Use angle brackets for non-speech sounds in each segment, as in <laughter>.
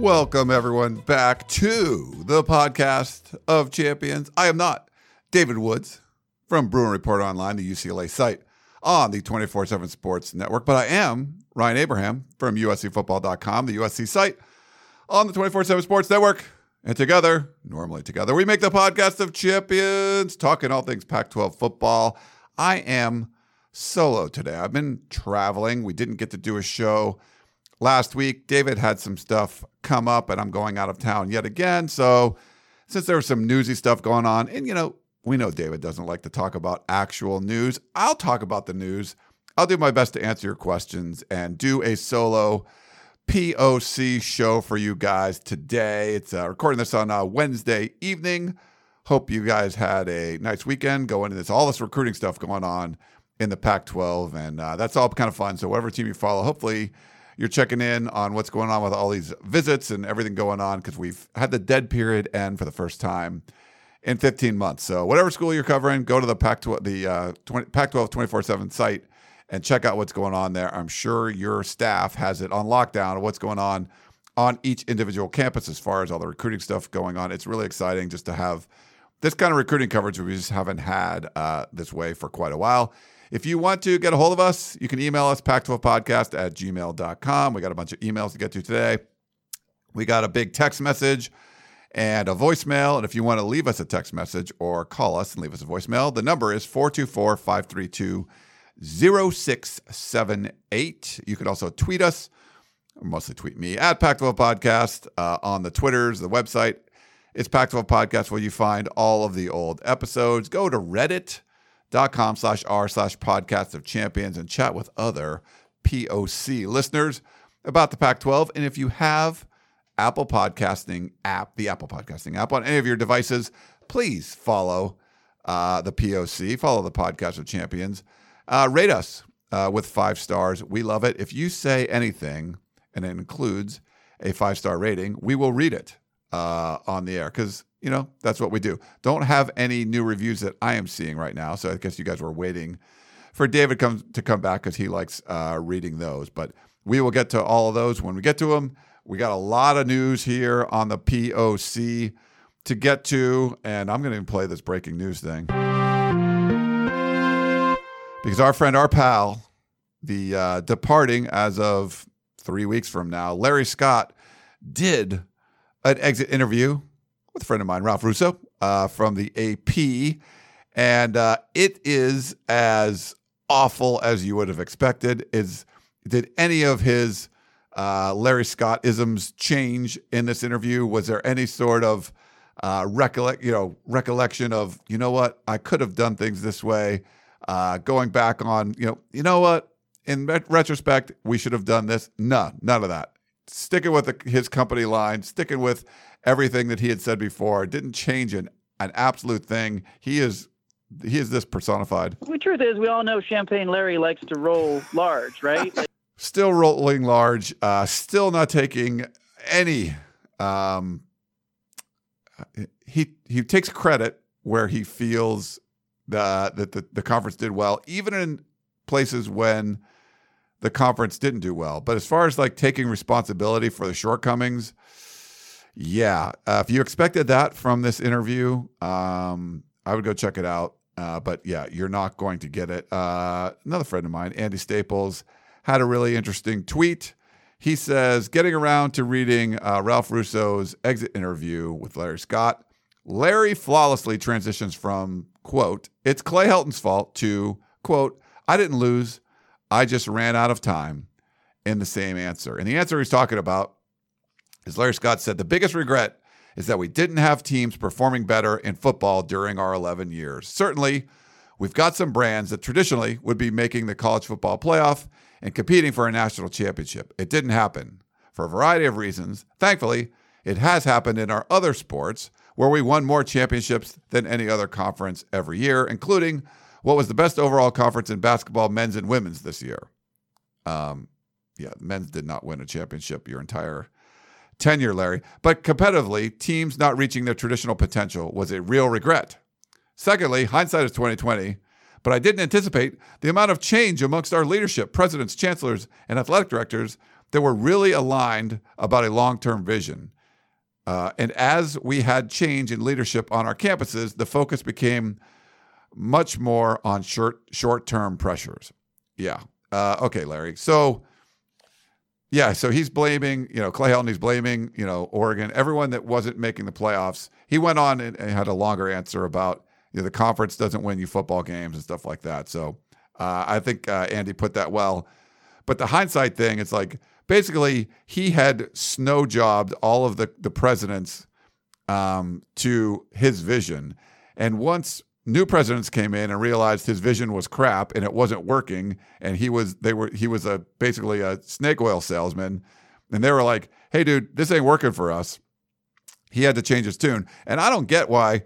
Welcome, everyone, back to the podcast of champions. I am not David Woods from Bruin Report Online, the UCLA site on the 24 7 Sports Network, but I am Ryan Abraham from USCFootball.com, the USC site on the 24 7 Sports Network. And together, normally together, we make the podcast of champions, talking all things Pac 12 football. I am solo today. I've been traveling. We didn't get to do a show last week. David had some stuff come up, and I'm going out of town yet again. So, since there was some newsy stuff going on, and you know, we know David doesn't like to talk about actual news, I'll talk about the news. I'll do my best to answer your questions and do a solo POC show for you guys today. It's uh, recording this on uh, Wednesday evening. Hope you guys had a nice weekend going into this, all this recruiting stuff going on in the Pac 12. And uh, that's all kind of fun. So, whatever team you follow, hopefully you're checking in on what's going on with all these visits and everything going on because we've had the dead period end for the first time in 15 months. So, whatever school you're covering, go to the Pac 12, the uh, 20, Pac 12 24 7 site and check out what's going on there. I'm sure your staff has it on lockdown what's going on on each individual campus as far as all the recruiting stuff going on. It's really exciting just to have this kind of recruiting coverage we just haven't had uh, this way for quite a while. If you want to get a hold of us, you can email us, pac12podcast at gmail.com. We got a bunch of emails to get to today. We got a big text message and a voicemail. And if you want to leave us a text message or call us and leave us a voicemail, the number is 424 532 0678. You could also tweet us, mostly tweet me, at Pac12 Podcast uh, on the Twitters, the website. It's Pac12 Podcast where you find all of the old episodes. Go to reddit.com slash r slash podcast of champions and chat with other POC listeners about the Pac 12. And if you have Apple Podcasting app, the Apple Podcasting app on any of your devices, please follow uh, the POC, follow the podcast of champions. Uh, rate us uh, with five stars. We love it. If you say anything, and it includes a five star rating, we will read it uh, on the air because, you know, that's what we do. Don't have any new reviews that I am seeing right now. So I guess you guys were waiting for David come, to come back because he likes uh, reading those. But we will get to all of those when we get to them. We got a lot of news here on the POC to get to, and I'm going to play this breaking news thing because our friend, our pal, the uh, departing as of three weeks from now, Larry Scott did an exit interview with a friend of mine, Ralph Russo, uh, from the AP, and uh, it is as awful as you would have expected. Is did any of his uh, Larry Scott isms change in this interview? Was there any sort of uh, recollect, you know, recollection of, you know what, I could have done things this way. Uh, going back on, you know, you know what, in ret- retrospect, we should have done this. No, none of that. Sticking with the, his company line, sticking with everything that he had said before, didn't change an an absolute thing. He is he is this personified. The truth is, we all know Champagne Larry likes to roll large, right? <laughs> Still rolling large. Uh, still not taking any. Um, he he takes credit where he feels the, that the, the conference did well, even in places when the conference didn't do well. But as far as like taking responsibility for the shortcomings, yeah, uh, if you expected that from this interview, um, I would go check it out. Uh, but yeah, you're not going to get it. Uh, another friend of mine, Andy Staples, had a really interesting tweet. He says, getting around to reading uh, Ralph Russo's exit interview with Larry Scott, Larry flawlessly transitions from, quote, it's Clay Helton's fault to, quote, I didn't lose. I just ran out of time in the same answer. And the answer he's talking about is Larry Scott said, the biggest regret is that we didn't have teams performing better in football during our 11 years. Certainly, we've got some brands that traditionally would be making the college football playoff and competing for a national championship. It didn't happen for a variety of reasons. Thankfully, it has happened in our other sports where we won more championships than any other conference every year, including what was the best overall conference in basketball, men's and women's this year. Um, yeah, men's did not win a championship your entire tenure, Larry. But competitively, teams not reaching their traditional potential was a real regret. Secondly, hindsight is 2020, but I didn't anticipate the amount of change amongst our leadership, presidents, chancellors, and athletic directors that were really aligned about a long-term vision. Uh, and as we had change in leadership on our campuses, the focus became much more on short short-term pressures. Yeah. Uh, okay, Larry. So yeah, so he's blaming, you know, Clay Helton, he's blaming, you know, Oregon, everyone that wasn't making the playoffs. He went on and, and had a longer answer about, you know, the conference doesn't win you football games and stuff like that. So uh, I think uh, Andy put that well. But the hindsight thing, it's like basically he had snow jobbed all of the, the presidents um, to his vision. And once new presidents came in and realized his vision was crap and it wasn't working. And he was they were he was a basically a snake oil salesman. And they were like hey dude this ain't working for us. He had to change his tune. And i don't get why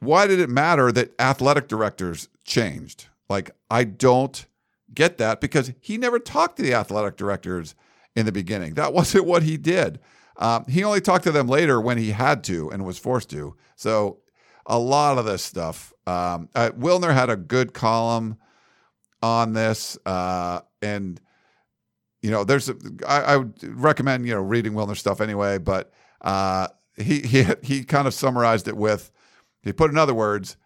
why did it matter that athletic directors changed? Like i don't get that because he never talked to the athletic directors in the beginning. That <laughs> wasn't what he did. Um, he only talked to them later when he had to and was forced to. So a lot of this stuff. Um, uh, Wilner had a good column on this, uh, and you know, there's a, I, I would recommend you know reading Wilner stuff anyway, but uh, he he he kind of summarized it with he put in other words.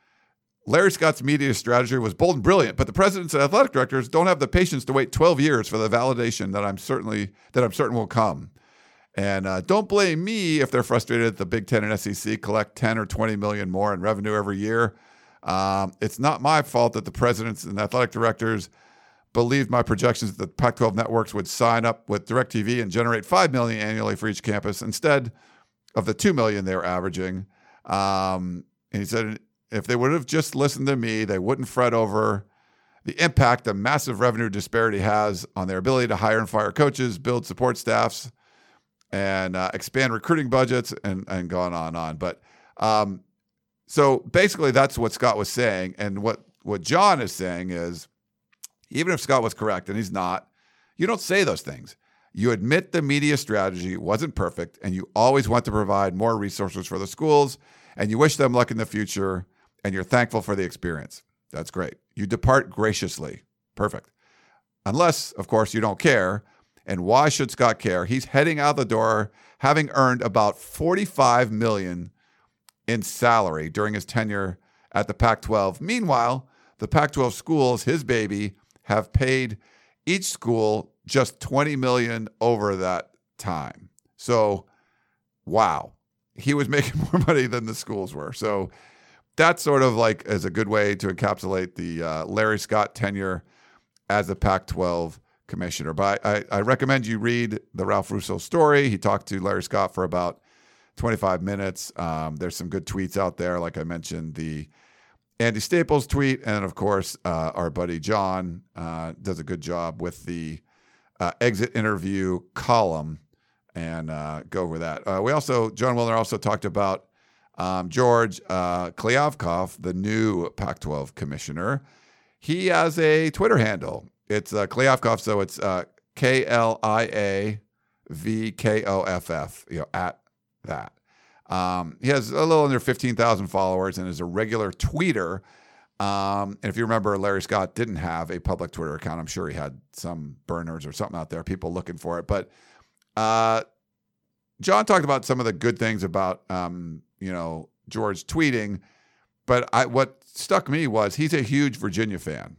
Larry Scott's media strategy was bold and brilliant, but the presidents and athletic directors don't have the patience to wait 12 years for the validation that I'm certainly that I'm certain will come. And uh, don't blame me if they're frustrated that the Big Ten and SEC collect 10 or 20 million more in revenue every year. Um, it's not my fault that the presidents and athletic directors believed my projections that the Pac-12 networks would sign up with DirecTV and generate 5 million annually for each campus instead of the 2 million they were averaging. Um, and he said if they would have just listened to me, they wouldn't fret over the impact the massive revenue disparity has on their ability to hire and fire coaches, build support staffs, and uh, expand recruiting budgets and and going on and on. But um, so basically, that's what Scott was saying, and what what Jon is saying is, even if Scott was correct, and he's not, you don't say those things. You admit the media strategy wasn't perfect, and you always want to provide more resources for the schools, and you wish them luck in the future, and you're thankful for the experience. That's great. You depart graciously. Perfect. Unless, of course, you don't care and why should Scott care? He's heading out the door having earned about 45 million in salary during his tenure at the Pac-12. Meanwhile, the Pac-12 schools, his baby, have paid each school just 20 million over that time. So, wow. He was <laughs> making more money than the schools were. So, that's sort of like is a good way to encapsulate the uh, Larry Scott tenure as a Pac 12 commissioner. But I, I, recommend you read the Ralph Russo story. He talked to Larry Scott for about 25 minutes. Um, there's some good tweets out there, like I mentioned, the Andy Staples tweet, and of course, uh, our buddy Jon uh, does a good job with the uh, exit interview column, and uh, go over that. Uh, we also, Jon Wilner also talked about um, George uh, Kliavkoff, the new Pac-12 commissioner. He has a Twitter handle it's uh, Kliavkoff, so it's uh, K L I A V K O F F. You know, at that. Um, he has a little under fifteen thousand followers and is a regular tweeter. Um, and if you remember, Larry Scott didn't have a public Twitter account. I'm sure he had some burners or something out there, people looking for it. But uh, Jon talked about some of the good things about um, you know George tweeting. But I, what stuck me was he's a huge Virginia fan.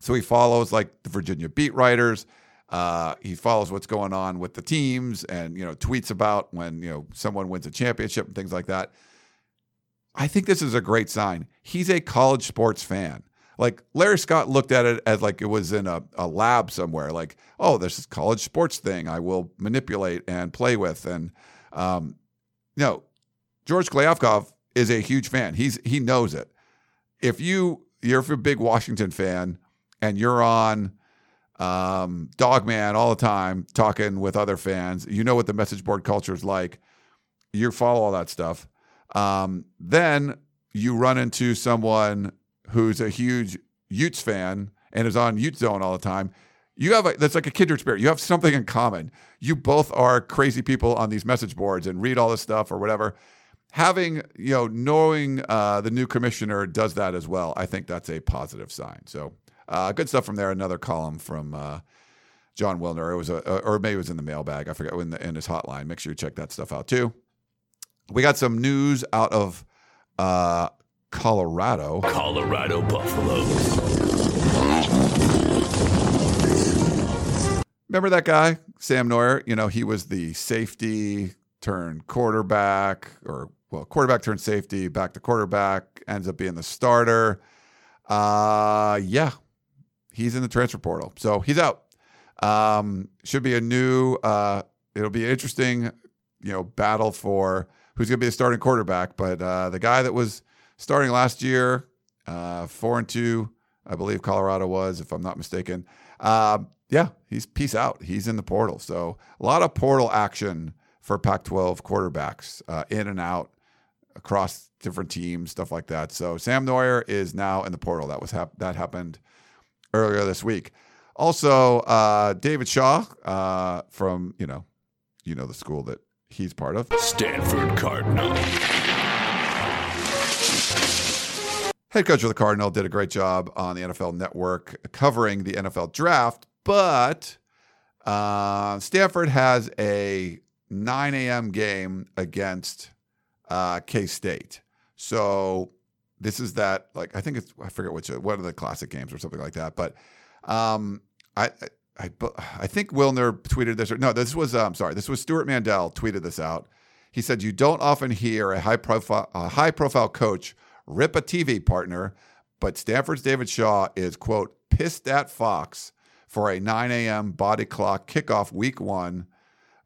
So he follows like the Virginia beat writers. Uh, he follows what's going on with the teams and you know tweets about when you know someone wins a championship and things like that. I think this is a great sign. He's a college sports fan. Like Larry Scott looked at it as like it was in a, a lab somewhere. Like, oh, this college sports thing I will manipulate and play with. And um, you know, George Kliavkoff is a huge fan. He's he knows it. If you you're a big Washington fan and you're on um, Dawgman all the time talking with other fans, you know what the message board culture is like. You follow all that stuff. Um, then you run into someone who's a huge Utes fan and is on Ute Zone all the time. You have a, that's like a kindred spirit. You have something in common. You both are crazy people on these message boards and read all this stuff or whatever. Having you know, knowing uh, the new commissioner does that as well. I think that's a positive sign. So uh, good stuff from there. Another column from uh, Jon Wilner. It was a, or maybe it was in the mailbag. I forgot in, the, in his hotline. Make sure you check that stuff out too. We got some news out of uh, Colorado. Colorado Buffaloes. Remember that guy, Sam Noyer? You know, he was the safety turned quarterback, or well, quarterback turned safety, back to quarterback, ends up being the starter. Uh, yeah, he's in the transfer portal, so he's out. Um, should be a new. Uh, it'll be an interesting, you know, battle for who's going to be the starting quarterback. But uh, the guy that was starting last year, uh, four and two, I believe Colorado was, if I'm not mistaken. Uh, yeah, he's peace out. He's in the portal. So a lot of portal action for Pac-12 quarterbacks, uh, in and out across different teams, stuff like that. So Sam Noyer is now in the portal. That was hap- that happened earlier this week. Also, uh, David Shaw uh, from you know, you know the school that he's part of. Stanford Cardinal. Head coach of the Cardinal did a great job on the NFL Network covering the NFL draft, but uh, Stanford has a 9 a.m. game against uh, K State. So this is that like I think it's I forget which one of the classic games or something like that. But um, I, I I think Wilner tweeted this or no, this was I'm um, sorry, this was Stewart Mandel tweeted this out. He said you don't often hear a high profile a high profile coach rip a TV partner, but Stanford's David Shaw is quote pissed at Fox for a 9 a.m. body clock kickoff week one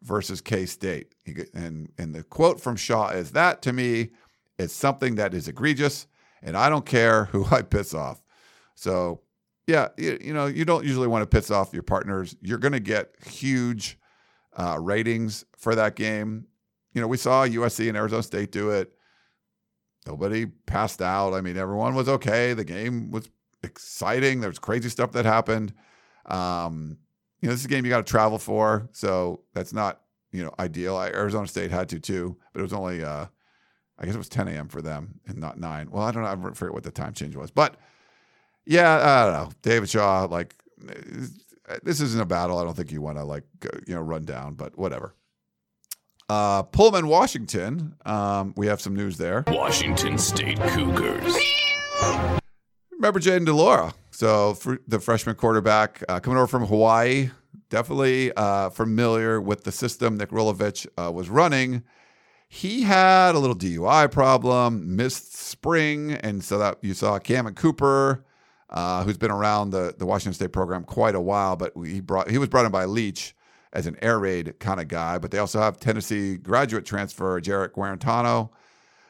versus K State. And, and the quote from Shaw is that to me is something that is egregious, and I don't care who <laughs> I piss off. So, yeah, you, you know, you don't usually want to piss off your partners. You're going to get huge uh, ratings for that game. You know, we saw USC and Arizona State do it. Nobody passed out. I mean, everyone was okay. The game was exciting. There's crazy stuff that happened. Um, you know, this is a game you got to travel for, so that's not you know ideal. Arizona State had to too, but it was only uh, I guess it was 10 a.m. for them and not nine. Well, I don't know. I forget what the time change was, but yeah, I don't know. David Shaw, like this isn't a battle. I don't think you want to like you know run down, but whatever. Uh, Pullman, Washington. Um, we have some news there. Washington State Cougars. Remember Jayden de Laura? So the freshman quarterback uh, coming over from Hawaii, definitely uh, familiar with the system Nick Rolovich uh, was running. He had a little DUI problem, missed spring, and so that you saw Cammon Cooper, uh, who's been around the, the Washington State program quite a while, but he brought he was brought in by Leach as an air raid kind of guy. But they also have Tennessee graduate transfer Jarrett Guarantano.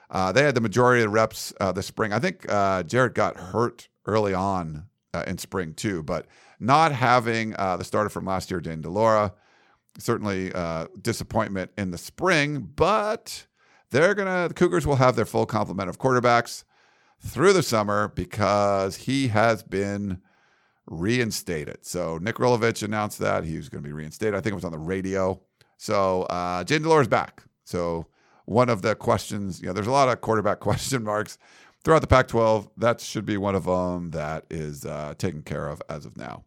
Uh, they had the majority of the reps uh, this spring. I think uh, got hurt early on uh, in spring too. But not having uh, the starter from last year, Jayden de Laura, certainly uh, disappointment in the spring. But they're gonna the Cougars will have their full complement of quarterbacks through the summer because he has been reinstated. So Nick Rolovich announced that he was going to be reinstated. I think it was on the radio. So uh, Jayden de Laura is back. So one of the questions, you know, there's a lot of quarterback <laughs> question marks throughout the Pac 12. That should be one of them that is uh, taken care of as of now.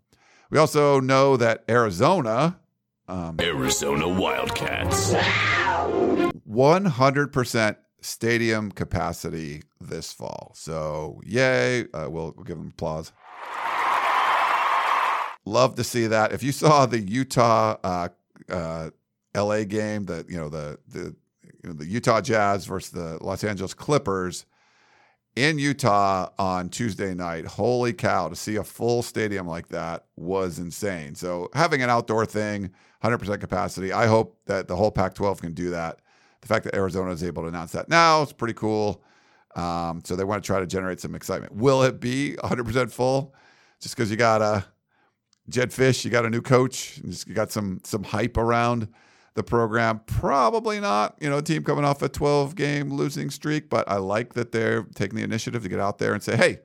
We also know that Arizona. Um, Arizona Wildcats. 100% stadium capacity this fall. So, yay. Uh, we'll, we'll give them applause. Love to see that. If you saw the Utah uh, uh, LA game, the you know the the you know, the Utah Jazz versus the Los Angeles Clippers, in Utah on Tuesday night. Holy cow, to see a full stadium like that was insane. So, having an outdoor thing, 100% capacity, I hope that the whole Pac 12 can do that the fact that Arizona is able to announce that now is pretty cool. Um, so they want to try to generate some excitement. Will it be 100% full? Just because you got a Jedd Fisch, you got a new coach, you got some some hype around the program. Probably not. You know, a team coming off a 12 game losing streak, but I like that they're taking the initiative to get out there and say, hey,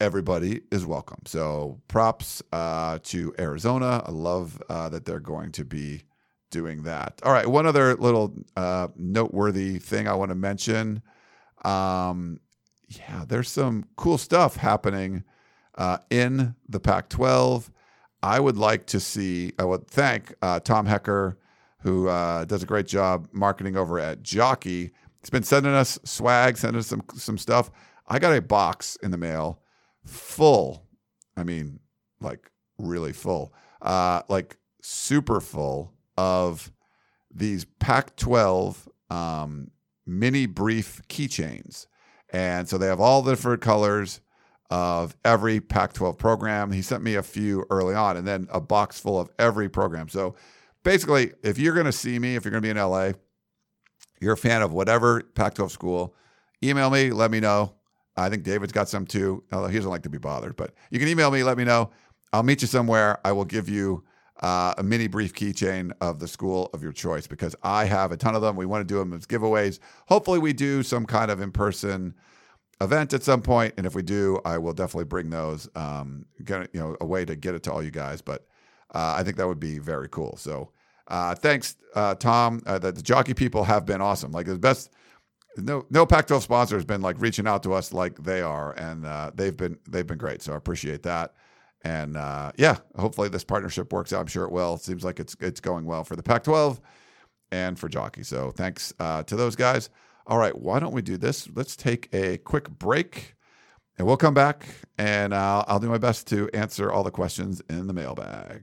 everybody is welcome. So props uh, to Arizona. I love uh, that they're going to be doing that. All right, one other little uh, noteworthy thing I want to mention. Um, yeah, there's some cool stuff happening uh, in the Pac 12. I would like to see, I would thank uh, Tom Hecker, who uh, does a great job marketing over at Jockey. He's been sending us swag, sending us some, some stuff. I got a box in the mail full. I mean, like really full, uh, like super full of these Pac 12 um, mini brief keychains. And so they have all the different colors of every Pac 12 program. He sent me a few early on and then a box full of every program. So basically, if you're going to see me, if you're going to be in LA, you're a fan of whatever Pac 12 school, email me, let me know. I think David's got some too, although he doesn't like to be bothered. But you can email me, let me know. I'll meet you somewhere. I will give you uh, a mini brief keychain of the school of your choice because I have a ton of them. We want to do them as giveaways. Hopefully, we do some kind of in person event at some point, and if we do, I will definitely bring those. Um, get you know a way to get it to all you guys, but uh, I think that would be very cool. So. Uh, thanks, uh, Tom. Uh, the, the jockey people have been awesome. Like the best, no no Pac-12 sponsor has been like reaching out to us like they are, and uh, they've been they've been great. So I appreciate that. And uh, yeah, hopefully this partnership works out. I'm sure it will. It seems like it's it's going well for the Pac-12 and for Jockey. So thanks to those guys. All right, why don't we do this? Let's take a quick break, and we'll come back, and uh, I'll do my best to answer all the questions in the mailbag.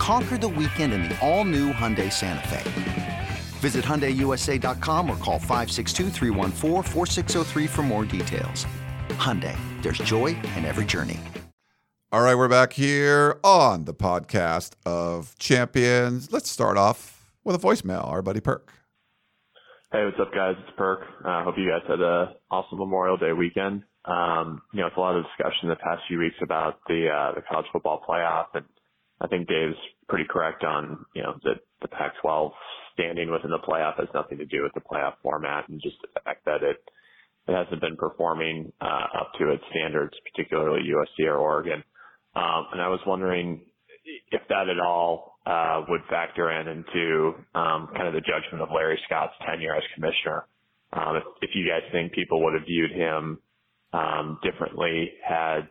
Conquer the weekend in the all new Hyundai Santa Fe. Visit HyundaiUSA.com or call 562 for more details. Hyundai, there's joy in every journey. All right, we're back here on the podcast of champions. Let's start off with a voicemail. Our buddy Perk. Hey, what's up, guys? It's Perk. I uh, hope you guys had a awesome Memorial Day weekend. Um, you know, it's a lot of discussion the past few weeks about the uh, the college football playoff, and I think Dave's pretty correct on you know that the Pac-12 standing within the playoff has nothing to do with the playoff format and just the fact that it it hasn't been performing uh, up to its standards, particularly USC or Oregon. Um, and I was wondering if that at all uh, would factor in into um, kind of the judgment of Larry Scott's tenure as commissioner. Um, if, if you guys think people would have viewed him um, differently had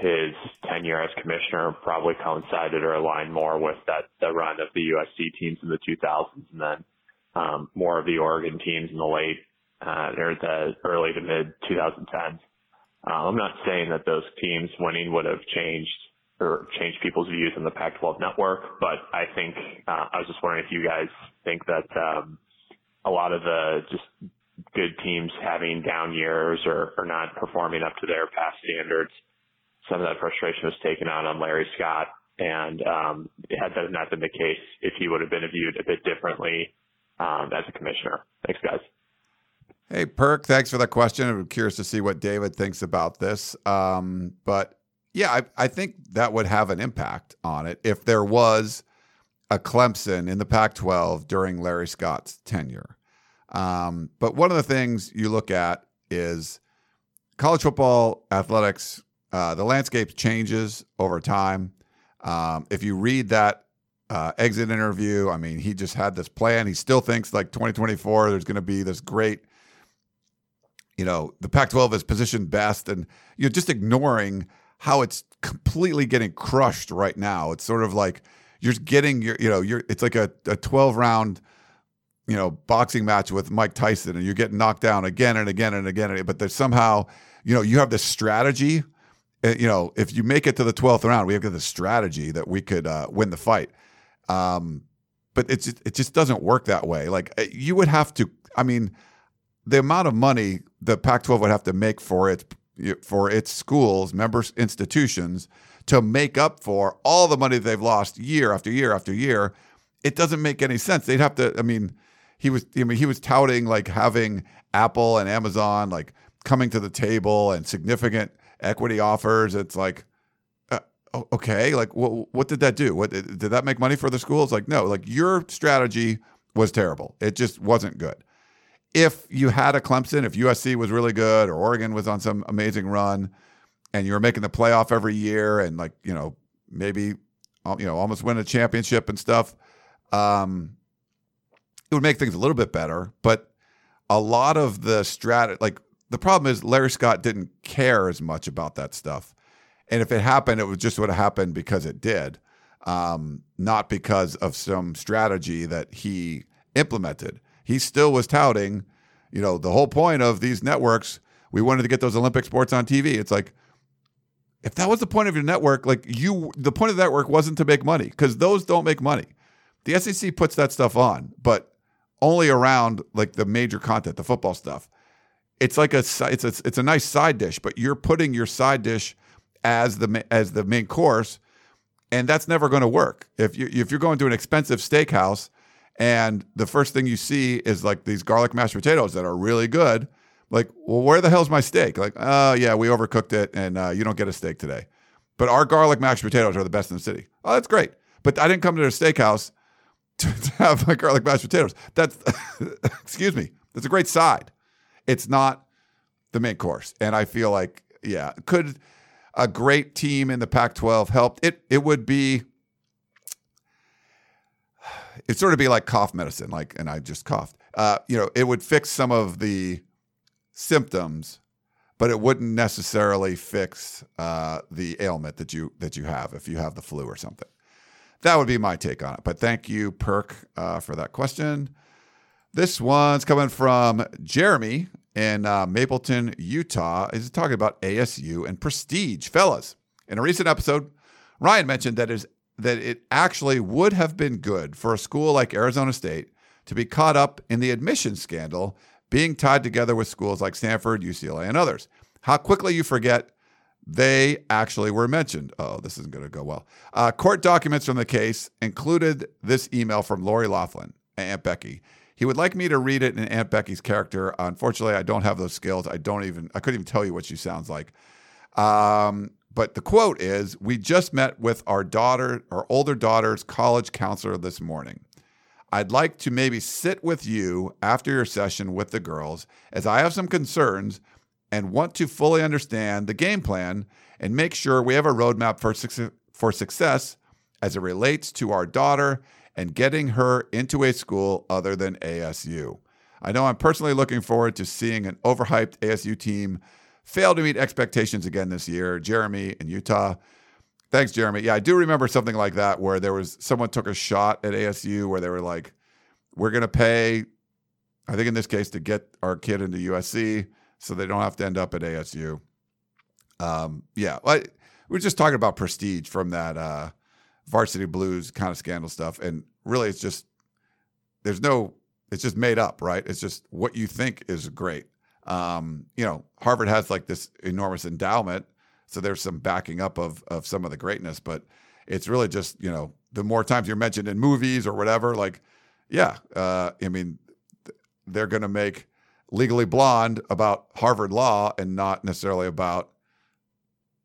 his tenure as commissioner probably coincided or aligned more with that the run of the USC teams in the 2000s, and then um, more of the Oregon teams in the late uh, or the early to mid 2010s. Uh, I'm not saying that those teams winning would have changed or changed people's views on the Pac-12 network, but I think uh, I was just wondering if you guys think that um, a lot of the just good teams having down years or, or not performing up to their past standards some of that frustration was taken out on Larry Scott. And um, had that not been the case, if he would have been viewed a bit differently um, as a commissioner. Thanks, guys. Hey, Perk, thanks for that question. I'm curious to see what David thinks about this. Um, but yeah, I, I think that would have an impact on it if there was a Clemson in the Pac 12 during Larry Scott's tenure. Um, but one of the things you look at is college football athletics, uh, the landscape changes over time. Um, if you read that uh, exit interview, I mean, he just had this plan. He still thinks like 2024, there's going to be this great, you know, the Pac 12 is positioned best. And you're just ignoring how it's completely getting crushed right now. It's sort of like you're getting your, you know, you're, it's like a, a 12 round, you know, boxing match with Mike Tyson and you're getting knocked down again and again and again. But there's somehow, you know, you have this strategy. Uh, You know, if you make it to the 12th round, we have the strategy that we could uh, win the fight. Um, but it's it just doesn't work that way. Like uh, you would have to. I mean, the amount of money the Pac-12 would have to make for its for its schools, members, institutions, to make up for all the money they've lost year after year after year. It doesn't make any sense. They'd have to. I mean, he was. I mean, he was touting like having Apple and Amazon like coming to the table and significant equity offers. It's like uh, okay, like what what did that do? What did that make money for the schools? Like no, like your strategy was terrible. It just wasn't good. If you had a Clemson, if USC was really good or Oregon was on some amazing run and you were making the playoff every year and like, you know, maybe you know, almost win a championship and stuff, um it would make things a little bit better, but a lot of the strat like the problem is Larry Scott didn't care as much about that stuff. And if it happened, it was just would have happened because it did, um, not because of some strategy that he implemented. He still was touting, you know, the whole point of these networks. We wanted to get those Olympic sports on TV. It's like, if that was the point of your network, like you, the point of the network wasn't to make money because those don't make money. The SEC puts that stuff on, but only around like the major content, the football stuff. It's like a it's a, it's a nice side dish, but you're putting your side dish as the as the main course, and that's never going to work. If you if you're going to an expensive steakhouse and the first thing you see is like these garlic mashed potatoes that are really good, like, well, where the hell's my steak? Like, oh yeah, we overcooked it, and uh, you don't get a steak today. But our garlic mashed potatoes are the best in the city. Oh, that's great. But I didn't come to a steakhouse to, <laughs> to have my garlic mashed potatoes. That's <laughs> excuse me. That's a great side. It's not the main course. And I feel like, yeah, could a great team in the Pac-12 help? It it would be it'd sort of be like cough medicine, like, and I just coughed. Uh, you know, it would fix some of the symptoms, but it wouldn't necessarily fix uh, the ailment that you that you have if you have the flu or something. That would be my take on it. But thank you, Perk, uh, for that question. This one's coming from Jeremy in uh, Mapleton, Utah. He's talking about ASU and prestige. Fellas, in a recent episode, Ryan mentioned that is that it actually would have been good for a school like Arizona State to be caught up in the admission scandal being tied together with schools like Stanford, UCLA, and others. How quickly you forget they actually were mentioned. Oh, this isn't going to go well. Uh, court documents from the case included this email from Lori Loughlin, Aunt Becky. He would like me to read it in Aunt Becky's character. Unfortunately, I don't have those skills. I don't even, I couldn't even tell you what she sounds like. Um, but the quote is We just met with our daughter, our older daughter's college counselor this morning. I'd like to maybe sit with you after your session with the girls, as I have some concerns and want to fully understand the game plan and make sure we have a roadmap for, for success as it relates to our daughter and getting her into a school other than ASU. I know I'm personally looking forward to seeing an overhyped ASU team fail to meet expectations again this year. Jeremy in Utah. Thanks, Jeremy. Yeah, I do remember something like that where there was someone took a shot at ASU where they were like, we're going to pay, I think in this case, to get our kid into USC so they don't have to end up at ASU. Um, yeah, I, we were just talking about prestige from that uh, varsity blues kind of scandal stuff. And really, it's just, there's no, it's just made up, right? It's just what you think is great. Um, you know, Harvard has like this enormous endowment, so there's some backing up of of some of the greatness, but it's really just you know the more times you're mentioned in movies or whatever, like yeah, uh, I mean they're going to make Legally Blonde about Harvard law and not necessarily about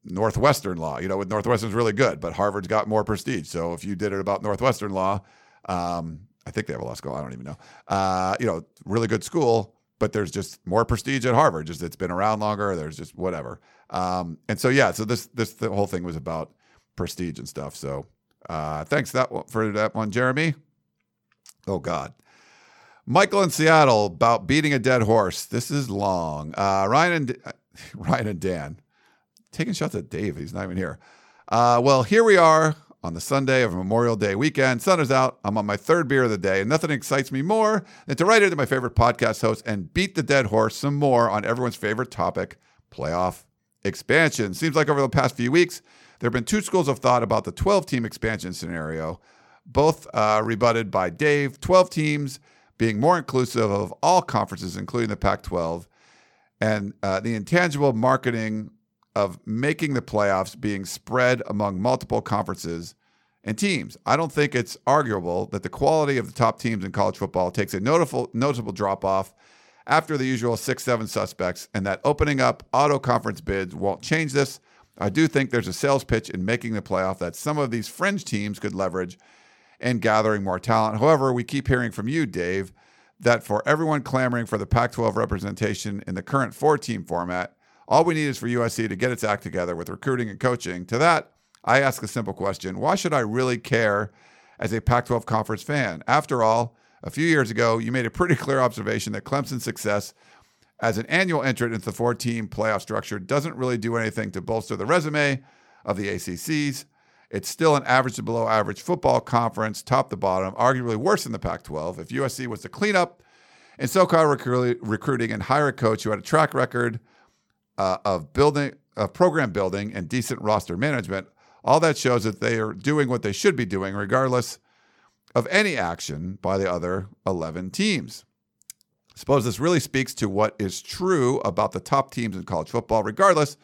Northwestern law. You know, with Northwestern's really good, but Harvard's got more prestige. So if you did it about Northwestern law, um, I think they have a law school. I don't even know. Uh, you know, really good school, but there's just more prestige at Harvard. Just it's been around longer. There's just whatever. Um, and so yeah, so this this the whole thing was about prestige and stuff. So uh, thanks that one, for that one, Jeremy. Oh God. Michael in Seattle about beating a dead horse. This is long. Uh, Ryan and <laughs> Ryan and Dan taking shots at Dave. He's not even here. Uh, well, here we are on the Sunday of Memorial Day weekend. Sun is out. I'm on my third beer of the day, and nothing excites me more than to write into my favorite podcast host and beat the dead horse some more on everyone's favorite topic playoff expansion. Seems like over the past few weeks, there have been two schools of thought about the 12 team expansion scenario, both uh, rebutted by Dave. 12 teams being more inclusive of all conferences, including the Pac 12, and uh, the intangible marketing of making the playoffs being spread among multiple conferences and teams. I don't think it's arguable that the quality of the top teams in college football takes a notable, noticeable drop off after the usual six, seven suspects, and that opening up auto conference bids won't change this. I do think there's a sales pitch in making the playoff that some of these fringe teams could leverage and gathering more talent. However, we keep hearing from you, Dave, that for everyone clamoring for the Pac 12 representation in the current four team format, all we need is for USC to get its act together with recruiting and coaching. To that, I ask a simple question Why should I really care as a Pac 12 conference fan? After all, a few years ago, you made a pretty <laughs> clear observation that Clemson's success as an annual entrant into the four team playoff structure doesn't really do anything to bolster the resume of the ACCs. It's still an average to below average football conference, top to bottom, arguably worse than the Pac 12. If USC was to clean up in so called recruiting and hire a coach who had a track record uh, of building, of program building and decent roster management, all that shows that they are doing what they should be doing, regardless of any action by the other 11 teams. I suppose this really speaks to what is true about the top teams in college football, regardless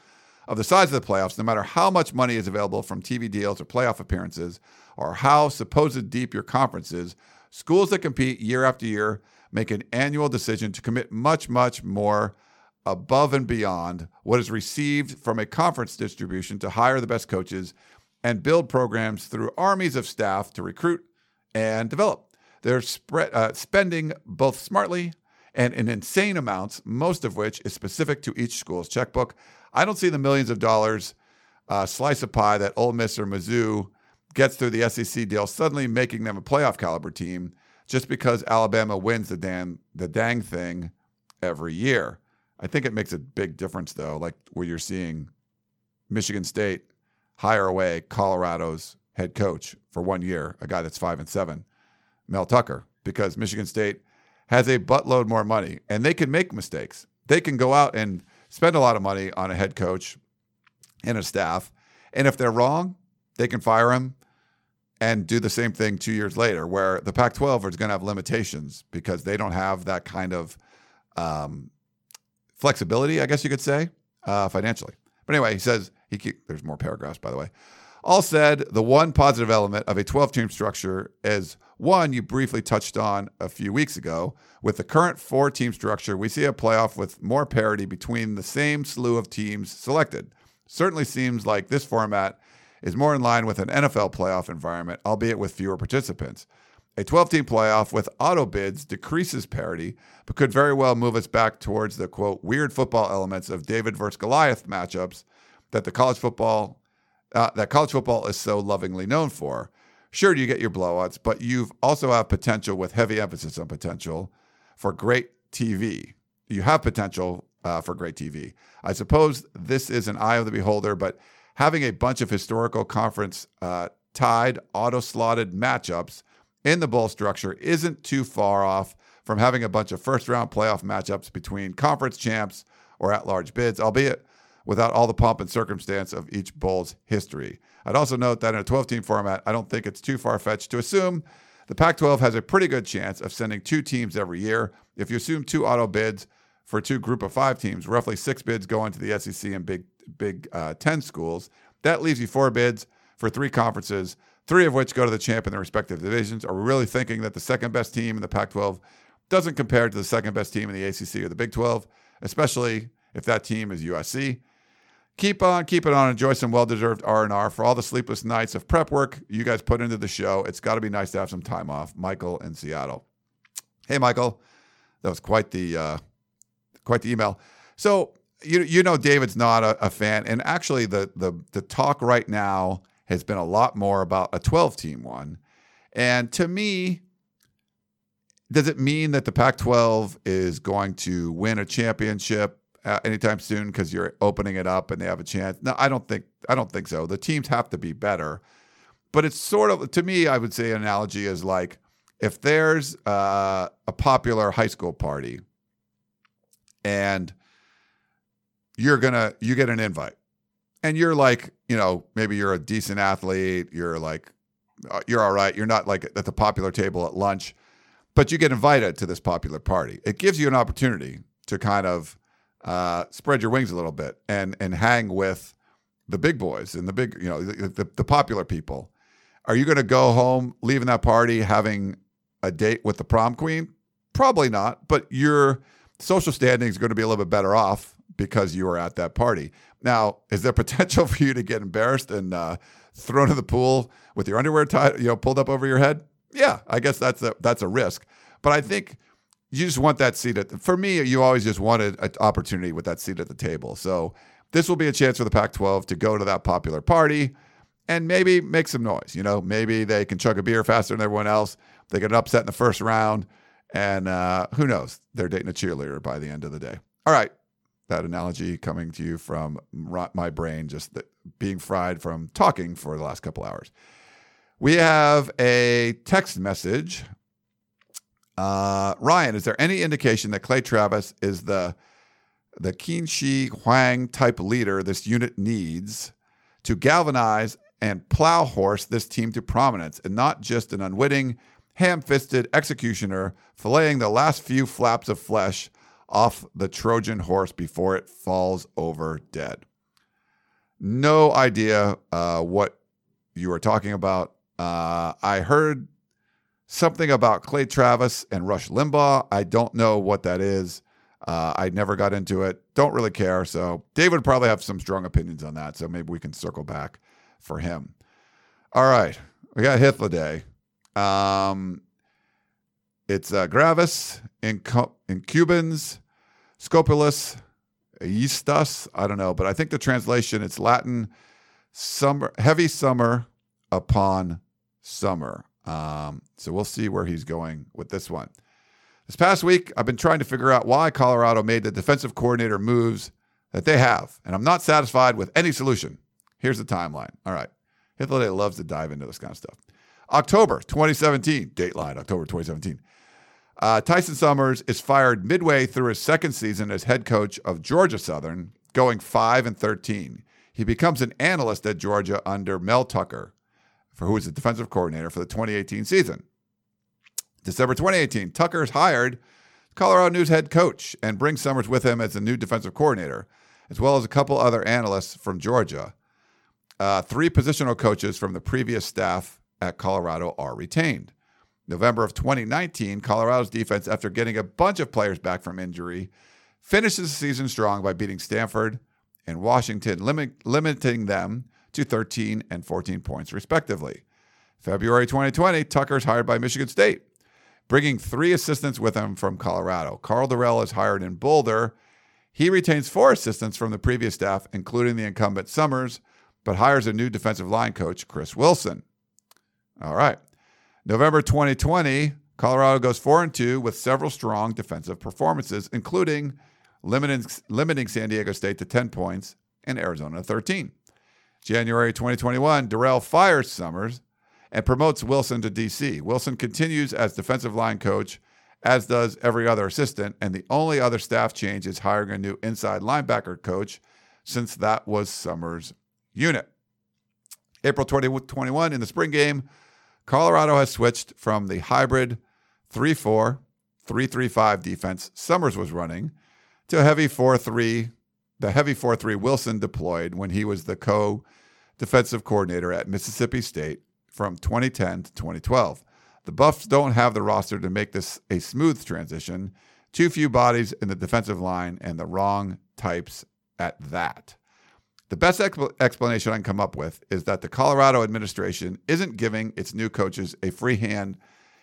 of the size of the playoffs, no matter how much money is available from TV deals or playoff appearances, or how supposed deep your conference is, schools that compete year after year make an annual decision to commit much, much more above and beyond what is received from a conference distribution to hire the best coaches and build programs through armies of staff to recruit and develop. They're uh, spending both smartly and in insane amounts, most of which is specific to each school's checkbook. I don't see the millions of dollars uh, slice of pie that Ole Miss or Mizzou gets through the SEC deal suddenly making them a playoff caliber team just because Alabama wins the the dang thing every year. I think it makes a big difference though, like where you're seeing Michigan State hire away Colorado's head coach for one year, a guy that's five and seven, Mel Tucker, because Michigan State has a buttload more money and they can make mistakes. They can go out and spend a lot of money on a head coach and a staff. And if they're wrong, they can fire him and do the same thing two years later, where the Pac 12 is going to have limitations because they don't have that kind of um, flexibility, I guess you could say, uh, financially. But anyway, he says, he keep, there's more paragraphs, by the way. All said, the one positive element of a 12 team structure is one you briefly touched on a few weeks ago. With the current four team structure, we see a playoff with more parity between the same slew of teams selected. Certainly seems like this format is more in line with an NFL playoff environment, albeit with fewer participants. A 12 team playoff with auto bids decreases parity, but could very well move us back towards the quote, weird football elements of David versus Goliath matchups that the college football uh, that college football is so lovingly known for. Sure, you get your blowouts, but you've also have potential with heavy emphasis on potential for great TV. You have potential uh, for great TV. I suppose this is an eye of the beholder, but having a bunch of historical conference uh, tied, auto slotted matchups in the bowl structure isn't too far off from having a bunch of first round playoff matchups between conference champs or at large bids, albeit without all the pomp and circumstance of each bowl's history. I'd also note that in a 12 team format, I don't think it's too far fetched to assume the Pac 12 has a pretty good chance of sending two teams every year. If you assume two auto bids for two group of five teams, roughly six bids going to the SEC and Big, Big uh, 10 schools, that leaves you four bids for three conferences, three of which go to the champ in their respective divisions. Are we really thinking that the second best team in the Pac 12 doesn't compare to the second best team in the ACC or the Big 12, especially if that team is USC? keep on keeping on. Enjoy some well-deserved R&R for all the sleepless nights of prep work you guys put into the show. It's got to be nice to have some time off. Michael in Seattle. Hey, Michael. That was quite the uh, quite the email. So you you know David's not a, a fan, and actually the the the talk right now has been a lot more about a 12 team one. And to me, does it mean that the Pac 12 is going to win a championship uh, anytime soon because you're opening it up and they have a chance? No, I don't think I don't think so. The teams have to be better. But it's sort of to me, I would say an analogy is like if there's uh, a popular high school party and you're gonna you get an invite and you're like you know maybe you're a decent athlete you're like uh, you're all right you're not like at the popular table at lunch but you get invited to this popular party. It gives you an opportunity to kind of uh, spread your wings a little bit and and hang with the big boys and the big you know the, the, the popular people. Are you going to go home leaving that party having a date with the prom queen? Probably not but your social standing is going to be a little bit better off because you were at that party. Now, is there potential <laughs> for you to get embarrassed and uh, thrown in the pool with your underwear tied, you know, pulled up over your head? Yeah, I guess that's a that's a risk. But I think you just want that seat at. For me, you always just wanted an opportunity with that seat at the table. So this will be a chance for the Pac-12 to go to that popular party and maybe make some noise. You know, maybe they can chug a beer faster than everyone else. They get an upset in the first round, and uh, who knows? They're dating a cheerleader by the end of the day. All right, that analogy coming to you from my brain, just being fried from talking for the last couple hours. We have a text message. Uh, Ryan, is there any indication that Clay Travis is the the Qin Shi Huang type leader this unit needs to galvanize and plow horse this team to prominence, and not just an unwitting, ham-fisted executioner filleting the last few flaps of flesh off the Trojan horse before it falls over dead. No idea uh, what you were talking about. Uh, I heard something about Clay Travis and Rush Limbaugh. I don't know what that is. Uh, I never got into it. Don't really care. So David would probably have some strong opinions on that. So maybe we can circle back for him. All right, we got Hythloday. Um, it's uh, gravis in, in Cubans, scopulus, eastus. I don't know, but I think the translation it's Latin, summer, heavy summer upon summer. Um, so we'll see where he's going with this one. This past week, I've been trying to figure out why Colorado made the defensive coordinator moves that they have, and I'm not satisfied with any solution. Here's the timeline. All right. Hythloday loves to dive into this kind of stuff. October 2017, dateline, October 2017. Uh, Tyson Summers is fired midway through his second season as head coach of Georgia Southern, going 5 and 13. He becomes an analyst at Georgia under Mel Tucker, for who is the defensive coordinator for the 2018 season. December 2018, Tucker is hired Colorado News head coach and brings Summers with him as the new defensive coordinator, as well as a couple other analysts from Georgia. Uh, three positional coaches from the previous staff at Colorado are retained. November of 2019, Colorado's defense, after getting a bunch of players back from injury, finishes the season strong by beating Stanford and Washington, limit, limiting them to 13 and 14 points, respectively. February 2020, Tucker's hired by Michigan State, bringing three assistants with him from Colorado. Karl Dorrell is hired in Boulder. He retains four assistants from the previous staff, including the incumbent Summers, but hires a new defensive line coach, Chris Wilson. All right. November 2020, Colorado goes 4 and 2 with several strong defensive performances, including limiting, limiting San Diego State to 10 points and Arizona 13. January 2021, Dorrell fires Summers and promotes Wilson to DC. Wilson continues as defensive line coach, as does every other assistant, and the only other staff change is hiring a new inside linebacker coach, since that was Summers' unit. April 2021, in the spring game, Colorado has switched from the hybrid 3 4, 3 3 5 defense Summers was running to a heavy 4 3, the heavy 4 3 Wilson deployed when he was the co defensive coordinator at Mississippi State from 2010 to 2012. The Buffs don't have the roster to make this a smooth transition. Too few bodies in the defensive line and the wrong types at that. The best expl- explanation I can come up with is that the Colorado administration isn't giving its new coaches a free hand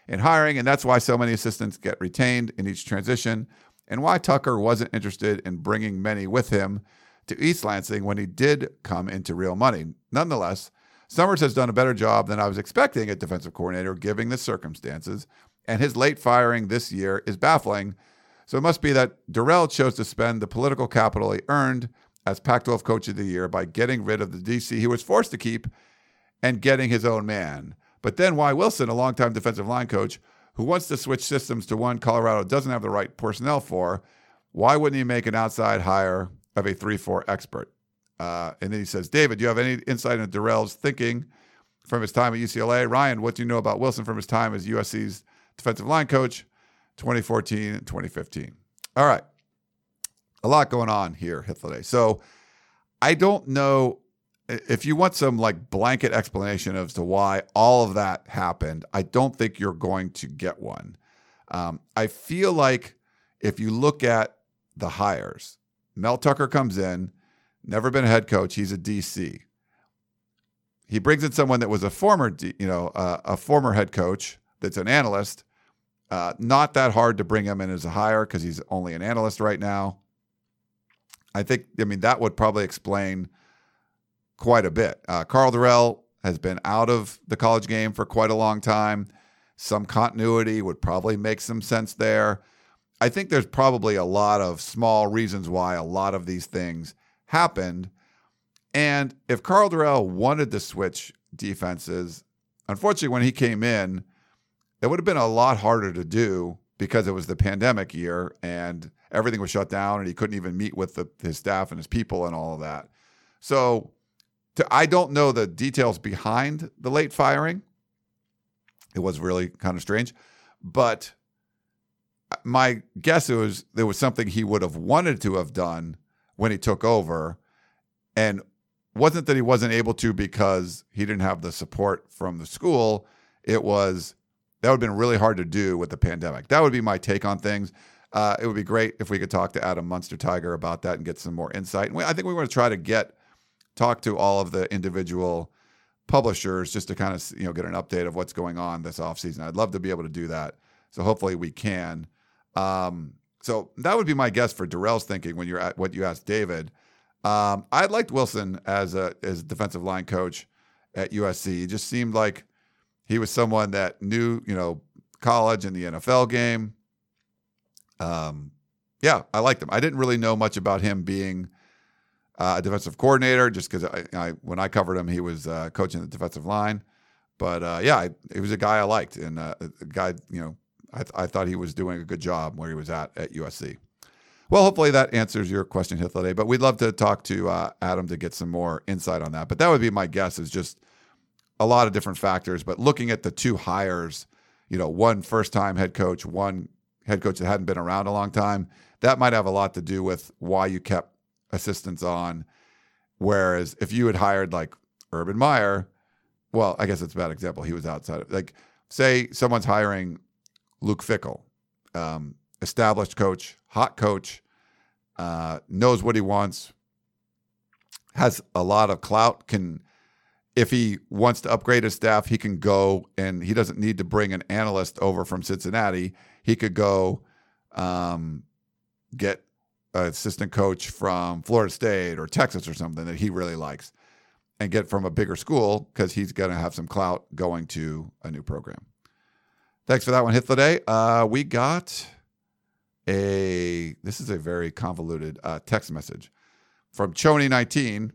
in hiring, and that's why so many assistants get retained in each transition, and why Tucker wasn't interested in bringing many with him to East Lansing when he did come into real money. Nonetheless, Summers has done a better job than I was expecting at defensive coordinator, given the circumstances, and his late firing this year is baffling. So it must be that Dorrell chose to spend the political capital he earned as Pac 12 Coach of the Year by getting rid of the DC he was forced to keep and getting his own man. But then why Wilson, a longtime defensive line coach who wants to switch systems to one Colorado doesn't have the right personnel for, why wouldn't he make an outside hire of a 3 4 expert? Uh, and then he says, David, do you have any insight into Dorrell's thinking from his time at UCLA? Ryan, what do you know about Wilson from his time as USC's defensive line coach, 2014 and 2015? All right. A lot going on here, Hythloday. So I don't know if you want some like blanket explanation as to why all of that happened. I don't think you're going to get one. Um, I feel like if you look at the hires, Mel Tucker comes in, never been a head coach. He's a DC. He brings in someone that was a former, you know, uh, a former head coach that's an analyst. Uh, not that hard to bring him in as a hire because he's only an analyst right now. I think, I mean, that would probably explain quite a bit. Uh, Karl Dorrell has been out of the college game for quite a long time. Some continuity would probably make some sense there. I think there's probably a lot of small reasons why a lot of these things happened. And if Karl Dorrell wanted to switch defenses, unfortunately, when he came in, it would have been a lot harder to do because it was the pandemic year and everything was shut down and he couldn't even meet with the, his staff and his people and all of that. So to, I don't know the details behind the late firing. It was really kind of strange, but uh, my guess was there was something he would have wanted to have done when he took over, and wasn't that he wasn't able to because he didn't have the support from the school. It was that would have been really hard to do with the pandemic. That would be my take on things. Uh, it would be great if we could talk to Adam Munsterteiger about that and get some more insight. And we, I think we want to try to get talk to all of the individual publishers just to kind of you know get an update of what's going on this offseason. I'd love to be able to do that. So hopefully we can. Um, so that would be my guess for Dorrell's thinking when you're at what you asked David. Um, I liked Wilson as a as defensive line coach at USC. He just seemed like he was someone that knew, you know, college and the NFL game. Um, yeah, I liked him. I didn't really know much about him being uh, a defensive coordinator, just because I, I, when I covered him, he was uh, coaching the defensive line. But uh, yeah, he was a guy I liked, and uh, a guy, you know, I, th- I thought he was doing a good job where he was at at USC. Well, hopefully that answers your question, Hythloday. But we'd love to talk to uh, Adam to get some more insight on that. But that would be my guess is just a lot of different factors. But looking at the two hires, you know, one first time head coach, one head coach that hadn't been around a long time, that might have a lot to do with why you kept assistants on. Whereas if you had hired like Urban Meyer, well, I guess it's a bad example. He was outside of like, say someone's hiring Luke Fickell, um, established coach, hot coach, uh, knows what he wants, has a lot of clout, can if he wants to upgrade his staff, he can go and he doesn't need to bring an analyst over from Cincinnati. He could go um, get an assistant coach from Florida State or Texas or something that he really likes and get from a bigger school because he's going to have some clout going to a new program. Thanks for that one, Hythloday. Uh, we got a, this is a very convoluted uh, text message from Choney19.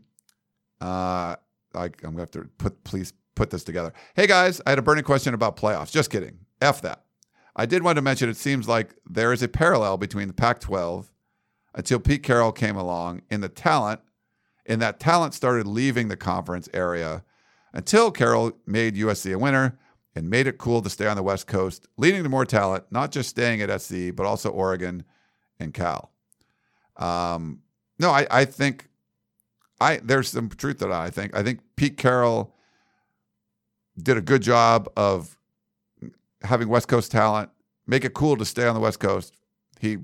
Uh, I, am gonna have to put please put this together. Hey guys, I had a burning question about playoffs. Just kidding. F that. I did want to mention it seems like there is a parallel between the Pac-12 until Pete Carroll came along in the talent, and that talent started leaving the conference area until Carroll made USC a winner and made it cool to stay on the West Coast, leading to more talent, not just staying at SC, but also Oregon and Cal. Um, no, I, I think I there's some truth to that. I think I think Pete Carroll did a good job of having West Coast talent, make it cool to stay on the West Coast. He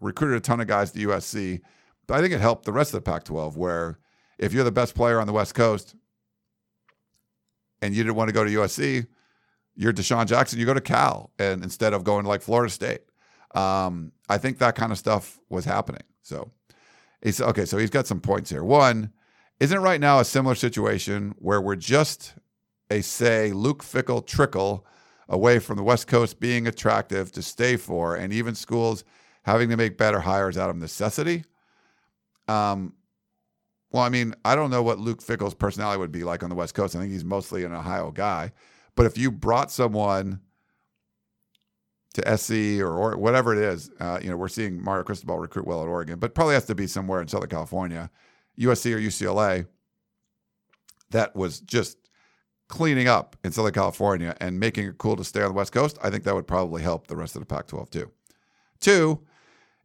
recruited a ton of guys to USC, but I think it helped the rest of the Pac-12 where if you're the best player on the West Coast and you didn't want to go to USC, you're DeSean Jackson, you go to Cal and instead of going to like Florida State. Um, I think that kind of stuff was happening. So he's okay. So he's got some points here. One, isn't it right now a similar situation where we're just a say Luke Fickell trickle away from the West Coast being attractive to stay for, and even schools having to make better hires out of necessity? Um, well, I mean, I don't know what Luke Fickell's personality would be like on the West Coast. I think he's mostly an Ohio guy. But if you brought someone to SC or, or whatever it is, uh, you know, we're seeing Mario Cristobal recruit well at Oregon, but probably has to be somewhere in Southern California, USC or UCLA, that was just cleaning up in Southern California and making it cool to stay on the West Coast. I think that would probably help the rest of the Pac 12 too. Two,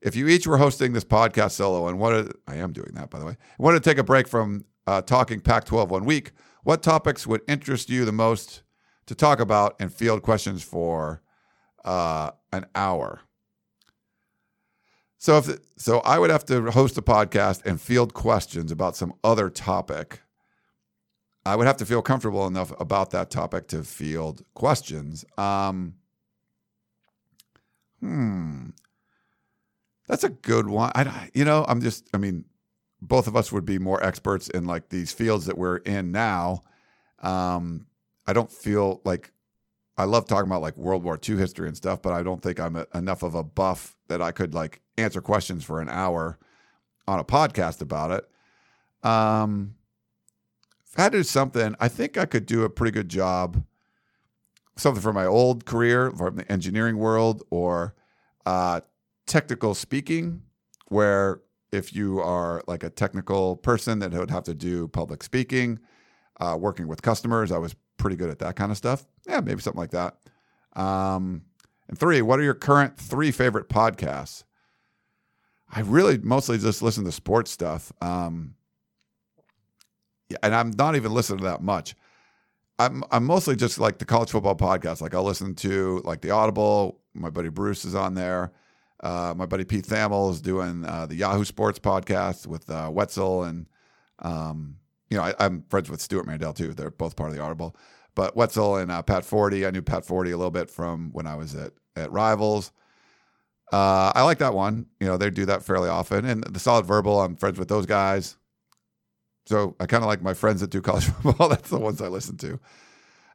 if you each were hosting this podcast solo and wanted, I am doing that by the way, wanted to take a break from uh, talking Pac 12 one week, what topics would interest you the most to talk about and field questions for uh, an hour? So if so, I would have to host a podcast and field questions about some other topic. I would have to feel comfortable enough about that topic to field questions. Um, hmm, that's a good one. I, you know, I'm just, I mean, both of us would be more experts in like these fields that we're in now. Um, I don't feel like I love talking about like World War II history and stuff, but I don't think I'm a, enough of a buff that I could like answer questions for an hour on a podcast about it. Um, I had to do something, I think I could do a pretty good job. Something from my old career, from the engineering world, or uh, technical speaking, where if you are like a technical person that would have to do public speaking, uh, working with customers, I was pretty good at that kind of stuff. Yeah, maybe something like that. Um, and three, what are your current three favorite podcasts? I really mostly just listen to sports stuff. Um, and I'm not even listening to that much. I'm I'm mostly just like the college football podcast. Like I'll listen to like the Audible. My buddy Bruce is on there. Uh, my buddy Pete Thamel is doing uh, the Yahoo Sports podcast with uh, Wetzel, and um, you know I, am friends with Stewart Mandel too. They're both part of the Audible. But Wetzel and uh, Pat Forde, I knew Pat Forde a little bit from when I was at at Rivals. Uh, I like that one. You know they do that fairly often, and the Solid Verbal. I'm friends with those guys. So I kind of like my friends that do college <laughs> football. That's the ones I listen to.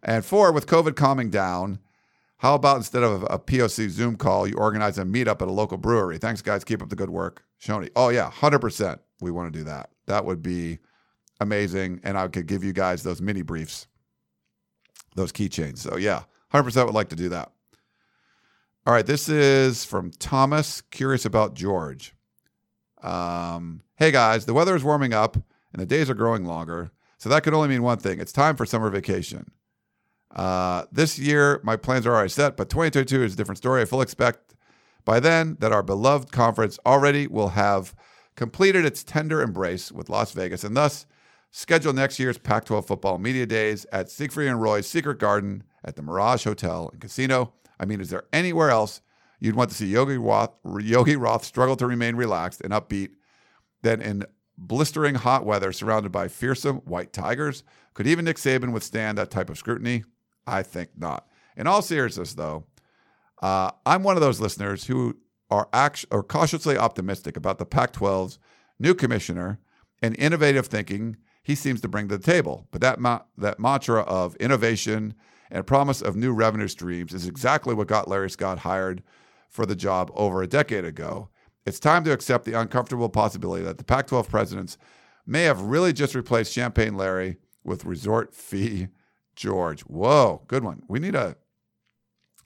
And four, with COVID calming down, how about instead of a POC Zoom call, you organize a meetup at a local brewery? Thanks, guys. Keep up the good work. Shoney. Oh, yeah, 100%. We want to do that. That would be amazing. And I could give you guys those mini briefs, those keychains. So, yeah, 100% would like to do that. All right, this is from Thomas, curious about George. Um, hey, guys, the weather is warming up and the days are growing longer. So that could only mean one thing it's time for summer vacation. Uh, this year, my plans are already set, but 2022 is a different story. I fully expect by then that our beloved conference already will have completed its tender embrace with Las Vegas and thus schedule next year's Pac 12 football media days at Siegfried and Roy's Secret Garden at the Mirage Hotel and Casino. I mean, is there anywhere else you'd want to see Yogi Roth, Yogi Roth struggle to remain relaxed and upbeat than in blistering hot weather surrounded by fearsome white tigers. Could even Nick Saban withstand that type of scrutiny? I think not. In all seriousness, though, uh, I'm one of those listeners who are act- or cautiously optimistic about the Pac 12's new commissioner and innovative thinking he seems to bring to the table. But that, ma- that mantra of innovation and promise of new revenue streams is exactly what got Larry Scott hired for the job over a decade ago. It's time to accept the uncomfortable possibility that the Pac 12 presidents may have really just replaced Champagne Larry with resort fee George. Whoa, good one. We need a,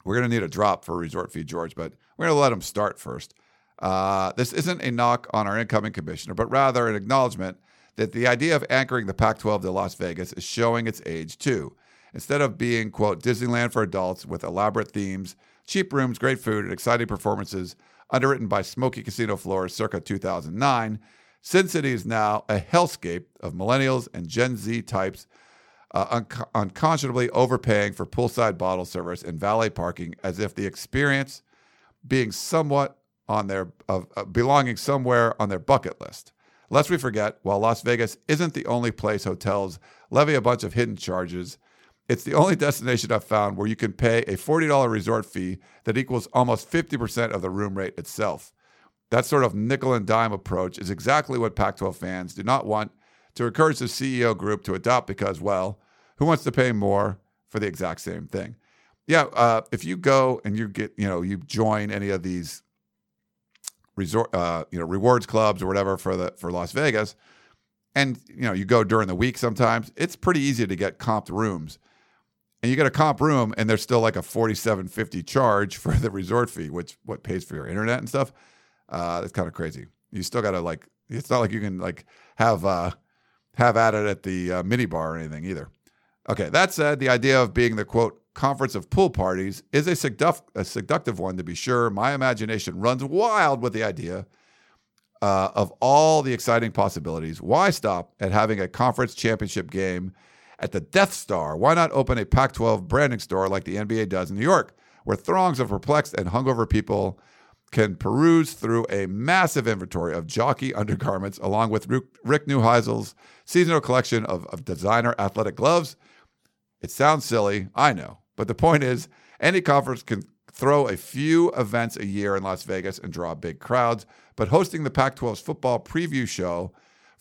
we're going to need a drop for resort fee George, but we're going to let him start first. Uh, this isn't a knock on our incoming commissioner, but rather an acknowledgement that the idea of anchoring the Pac 12 to Las Vegas is showing its age too. Instead of being, quote, Disneyland for adults with elaborate themes, cheap rooms, great food, and exciting performances, underwritten by Smoky Casino floors circa 2009, Sin City is now a hellscape of millennials and Gen Z types uh, un- unconscionably overpaying for poolside bottle service and valet parking as if the experience being somewhat on their of uh, belonging somewhere on their bucket list. Lest we forget, while Las Vegas isn't the only place hotels levy a bunch of hidden charges, it's the only destination I've found where you can pay a $40 resort fee that equals almost 50% of the room rate itself. That sort of nickel and dime approach is exactly what Pac 12 fans do not want to encourage the CEO group to adopt because, well, who wants to pay more for the exact same thing? Yeah, uh, if you go and you get, you know, you join any of these resort, uh, you know, rewards clubs or whatever for the for Las Vegas, and you know, you go during the week. Sometimes it's pretty easy to get comped rooms, and you get a comp room, and there's still like a forty-seven fifty charge <laughs> for the resort fee, which what pays for your internet and stuff. Uh, it's kind of crazy. You still got to like. It's not like you can like have uh, have at it at the uh, mini bar or anything either. Okay, that said, the idea of being the quote conference of pool parties is a, seduct- a seductive one to be sure. My imagination runs wild with the idea uh, of all the exciting possibilities. Why stop at having a conference championship game at the Death Star? Why not open a Pac 12 branding store like the NBA does in New York, where throngs of perplexed and hungover people can peruse through a massive inventory of jockey undergarments, along with Rick Neuheisel's seasonal collection of, of designer athletic gloves? It sounds silly, I know, but the point is, any conference can throw a few events a year in Las Vegas and draw big crowds, but hosting the Pac 12's football preview show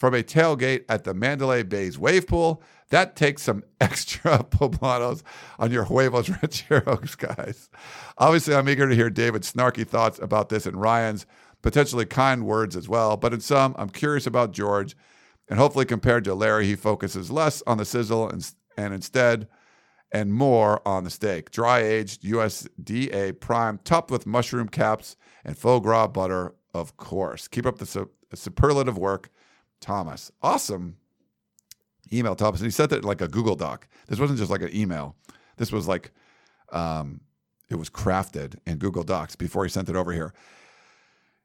from a tailgate at the Mandalay Bay's wave pool, that takes some <laughs> extra poblanos on your huevos <laughs> rancheros, guys. Obviously, I'm eager to hear David's snarky thoughts about this and Ryan's potentially kind words as well, but in some, I'm curious about George, and hopefully compared to Larry, he focuses less on the sizzle and, and instead and more on the steak. Dry aged USDA prime, topped with mushroom caps and foie gras butter, of course. Keep up the su- superlative work, Thomas. Awesome email, Thomas. And he sent it like a Google Doc. This wasn't just like an email. This was like, um, it was crafted in Google Docs before he sent it over here.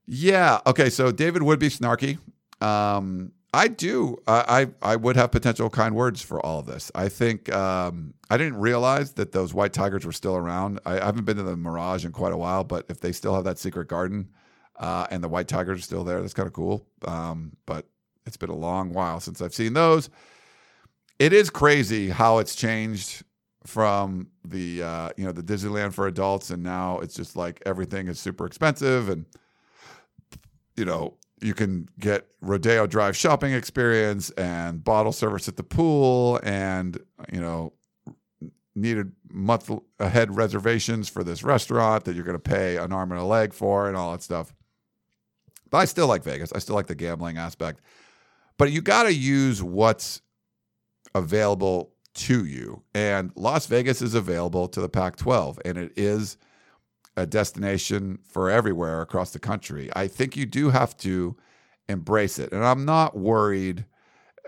Yeah. Okay. So David would be snarky. Um, I do. I, I would have potential kind words for all of this. I think um, I didn't realize that those white tigers were still around. I, I, haven't been to the Mirage in quite a while, but if they still have that secret garden uh, and the white tigers are still there, that's kind of cool. Um, but it's been a long while since I've seen those. It is crazy how it's changed from the uh, you know the Disneyland for adults, and now it's just like everything is super expensive and you know you can get Rodeo Drive shopping experience and bottle service at the pool and, you know, needed month ahead reservations for this restaurant that you're going to pay an arm and a leg for and all that stuff. But I still like Vegas. I still like the gambling aspect. But you got to use what's available to you. And Las Vegas is available to the Pac 12, and it is a destination for everywhere across the country. I think you do have to embrace it. And I'm not worried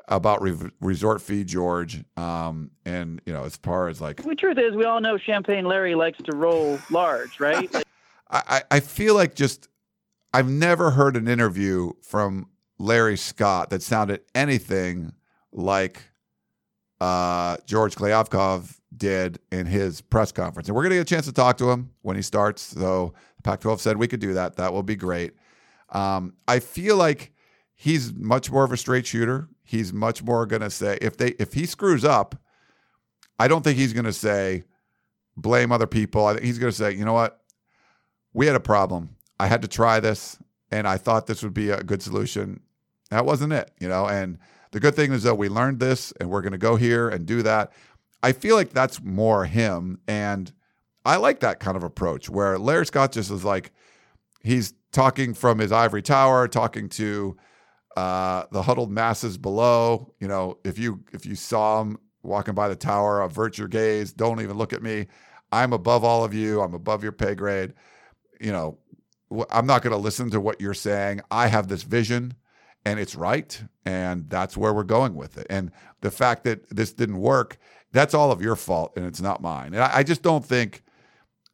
about re- resort fee George. Um, and, you know, as far as like. The truth is, we all know Champagne Larry likes to roll large, right? <laughs> I, I feel like just, I've never heard an interview from Larry Scott that sounded anything like uh, George Kliavkoff did in his press conference. And we're going to get a chance to talk to him when he starts. So Pac 12 said we could do that. That will be great. Um, I feel like he's much more of a straight shooter. He's much more going to say, if they if he screws up, I don't think he's going to say, blame other people. I think he's going to say, you know what? We had a problem. I had to try this and I thought this would be a good solution. That wasn't it, you know, and the good thing is that we learned this and we're going to go here and do that. I feel like that's more him. And I like that kind of approach where Larry Scott just is like, he's talking from his ivory tower, talking to uh, the huddled masses below. You know, if you if you saw him walking by the tower, avert your gaze. Don't even look at me. I'm above all of you. I'm above your pay grade. You know, I'm not going to listen to what you're saying. I have this vision and it's right. And that's where we're going with it. And the fact that this didn't work that's all of your fault and it's not mine. And I, I just don't think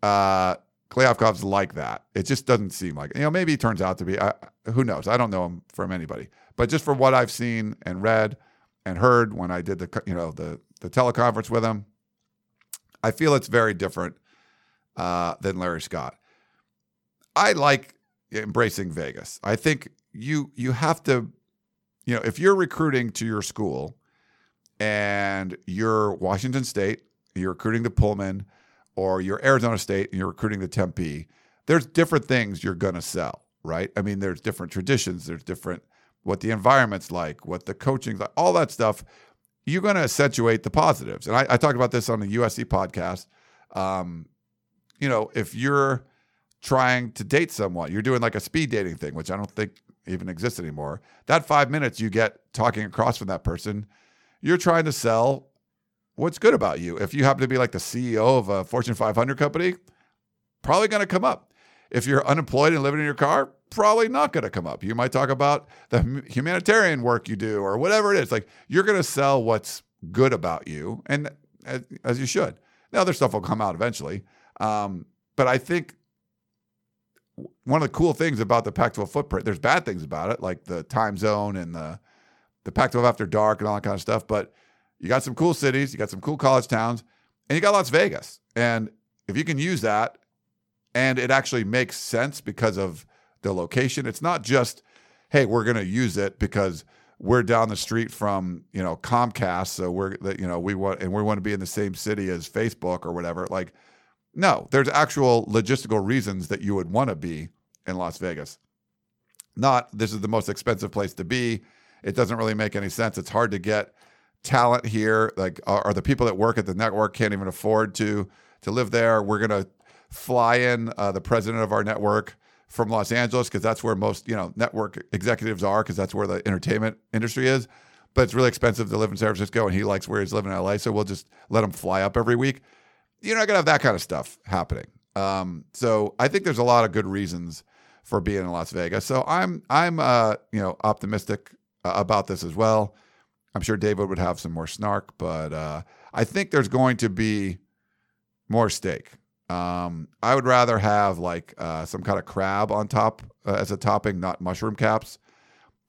uh, Kliavkoff's like that. It just doesn't seem like You know, maybe he turns out to be. I, who knows? I don't know him from anybody. But just from what I've seen and read and heard when I did the you know the the teleconference with him, I feel it's very different uh, than Larry Scott. I like embracing Vegas. I think you you have to you know, if you're recruiting to your school and you're Washington State, you're recruiting to Pullman, or you're Arizona State and you're recruiting to Tempe, there's different things you're to sell, right? I mean, there's different traditions, there's different what the environment's like, what the coaching's like, all that stuff. You're to accentuate the positives. And I, I, talked about this on the USC podcast. Um, you know, if you're trying to date someone, you're doing like a speed dating thing, which I don't think even exist anymore. That five minutes you get talking across from that person, you're trying to sell what's good about you. If you happen to be like the CEO of a Fortune 500 company, probably going to come up. If you're unemployed and living in your car, probably not going to come up. You might talk about the humanitarian work you do or whatever it is. Like you're going to sell what's good about you, and as, you should. Now, other stuff will come out eventually. Um, but I think one of the cool things about the Pac-12 footprint, there's bad things about it, like the time zone and the the Pac-12 after dark and all that kind of stuff. But you got some cool cities, you got some cool college towns, and you got Las Vegas. And if you can use that, and it actually makes sense because of the location, it's not just, hey, we're going to use it because we're down the street from you know Comcast, so we're you know we want and we want to be in the same city as Facebook or whatever. Like, no, there's actual logistical reasons that you would want to be in Las Vegas. Not this is the most expensive place to be. It doesn't really make any sense. It's hard to get talent here. Like, are, the people that work at the network can't even afford to to live there? We're gonna fly in uh, the president of our network from Los Angeles because that's where most you know network executives are because that's where the entertainment industry is. But it's really expensive to live in San Francisco, and he likes where he's living in LA. So we'll just let him fly up every week. You're not gonna have that kind of stuff happening. Um, so I think there's a lot of good reasons for being in Las Vegas. So I'm I'm uh, you know optimistic uh, about this as well. I'm sure David would have some more snark, but uh, I think there's going to be more steak. Um, I would rather have like uh, some kind of crab on top uh, as a topping, not mushroom caps.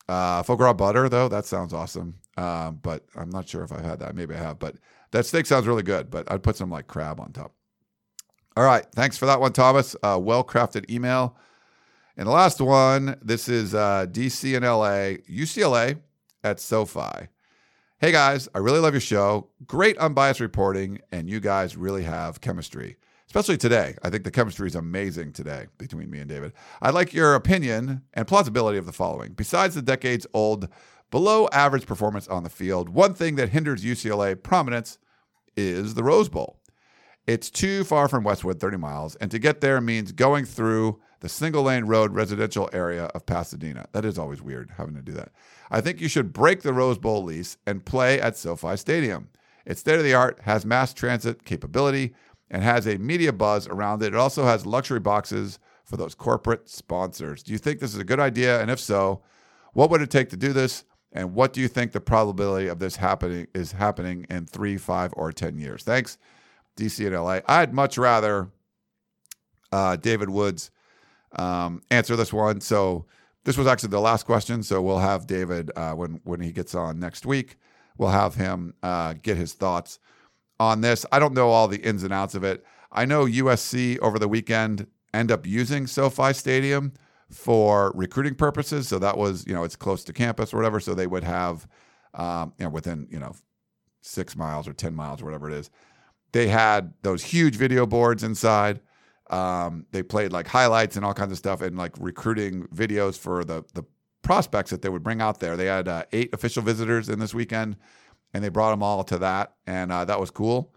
Uh, foie gras butter, though, that sounds awesome. But I'm not sure if I've had that. Maybe I have. But that steak sounds really good. But I'd put some like crab on top. All right. Thanks for that one, Thomas. Uh, well crafted email. And the last one this is uh, DC and LA, UCLA at SoFi. Hey guys, I really love your show. Great unbiased reporting, and you guys really have chemistry, especially today. I think the chemistry is amazing today between me and David. I'd like your opinion and plausibility of the following. Besides the decades old, below average performance on the field, one thing that hinders UCLA prominence is the Rose Bowl. It's too far from Westwood, 30 miles, and to get there means going through the single lane road residential area of Pasadena. That is always weird having to do that. I think you should break the Rose Bowl lease and play at SoFi Stadium. It's state of the art, has mass transit capability, and has a media buzz around it. It also has luxury boxes for those corporate sponsors. Do you think this is a good idea? And if so, what would it take to do this? And what do you think the probability of this happening is happening in three, five, or ten years? Thanks, DC and LA. I'd much rather uh, David Woods um, answer this one. So this was actually the last question. So we'll have David uh, when when he gets on next week. We'll have him uh, get his thoughts on this. I don't know all the ins and outs of it. I know USC over the weekend end up using SoFi Stadium for recruiting purposes. So that was you know it's close to campus or whatever. So they would have um, you know within you know six miles or ten miles or whatever it is. They had those huge video boards inside um, they played like highlights and all kinds of stuff and like recruiting videos for the the prospects that they would bring out there. They had uh, eight official visitors in this weekend, and they brought them all to that, and uh, that was cool.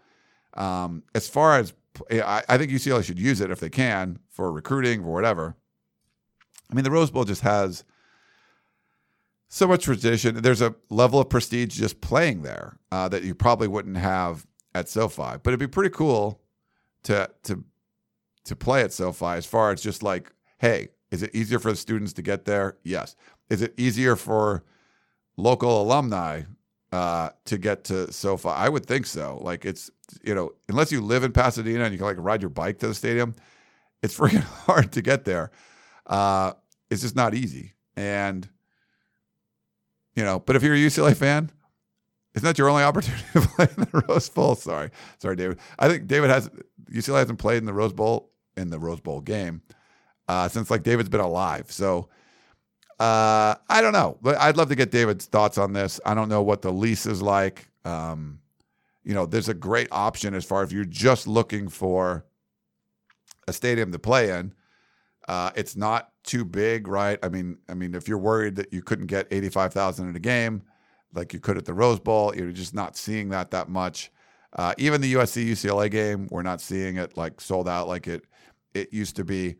Um, as far as I, I think UCLA should use it if they can for recruiting or whatever. I mean, the Rose Bowl just has so much tradition. There's a level of prestige just playing there uh, that you probably wouldn't have at SoFi. But it'd be pretty cool to to to play at SoFi as far as just like, hey, is it easier for the students to get there? Yes. Is it easier for local alumni uh, to get to SoFi? I would think so. Like it's, you know, unless you live in Pasadena and you can like ride your bike to the stadium, it's <laughs> freaking hard to get there. Uh, it's just not easy. And, you know, but if you're a UCLA fan, isn't that your only <laughs> opportunity to play in the Rose Bowl? Sorry. Sorry, David. I think David has, UCLA hasn't played in the Rose Bowl in the Rose Bowl game uh, since like David's been alive. So Uh, I don't know, I'd love to get David's thoughts on this. I don't know what the lease is like. Um, you know, there's a great option as far as if you're just looking for a stadium to play in. Uh, it's not too big, right? I mean, I mean, if you're worried that you couldn't get 85,000 in a game, like you could at the Rose Bowl, you're just not seeing that that much. Uh, even the USC UCLA game, we're not seeing it like sold out like it it used to be.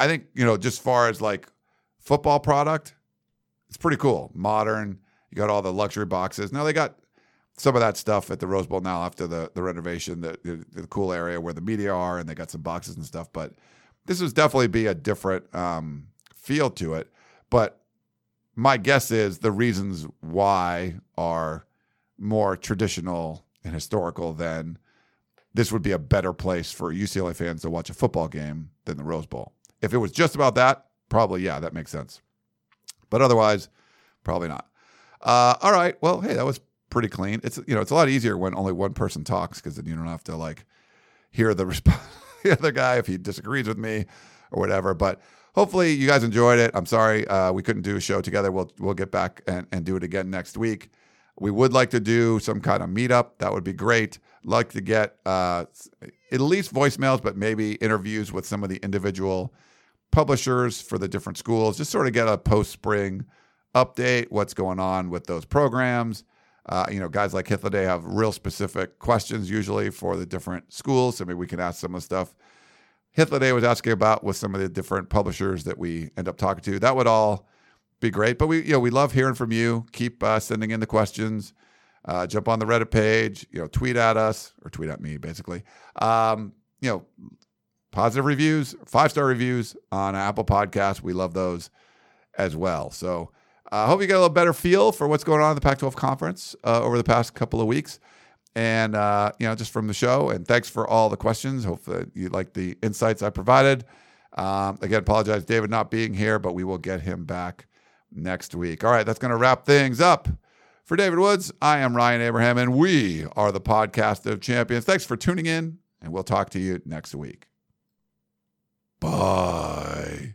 I think you know, just far as like football product, it's pretty cool, modern. You got all the luxury boxes. Now they got some of that stuff at the Rose Bowl now after the the renovation, the, the, the cool area where the media are, and they got some boxes and stuff. But this would definitely be a different um, feel to it. But my guess is the reasons why are more traditional and historical than this would be a better place for UCLA fans to watch a football game than the Rose Bowl. If it was just about that, probably yeah, that makes sense. But otherwise, probably not. Uh, all right. Well, hey, that was pretty clean. It's you know it's a lot easier when only one person talks because then you don't have to like hear the <laughs> response the other guy if he disagrees with me or whatever. But hopefully you guys enjoyed it. I'm sorry uh, we couldn't do a show together. We'll we'll get back and, and do it again next week. We would like to do some kind of meetup. That would be great. Like to get uh, at least voicemails, but maybe interviews with some of the individual publishers for the different schools. Just sort of get a post spring update. What's going on with those programs? Uh, you know, guys like Hythloday have real specific questions usually for the different schools. So maybe we can ask some of the stuff Hythloday was asking about with some of the different publishers that we end up talking to. That would all be great. But we, you know, we love hearing from you. Keep uh, sending in the questions. Uh, jump on the Reddit page. You know, tweet at us or tweet at me, basically. Um, you know, positive reviews, five star reviews on Apple Podcasts. We love those as well. So I uh, hope you get a little better feel for what's going on in the Pac 12 conference uh, over the past couple of weeks. And, uh, you know, just from the show. And thanks for all the questions. Hopefully you like the insights I provided. Um, again, apologize, David, not being here, but we will get him back next week. All right, that's going to wrap things up. For David Woods, I am Ryan Abraham, and we are the podcast of champions. Thanks for tuning in, and we'll talk to you next week. Bye.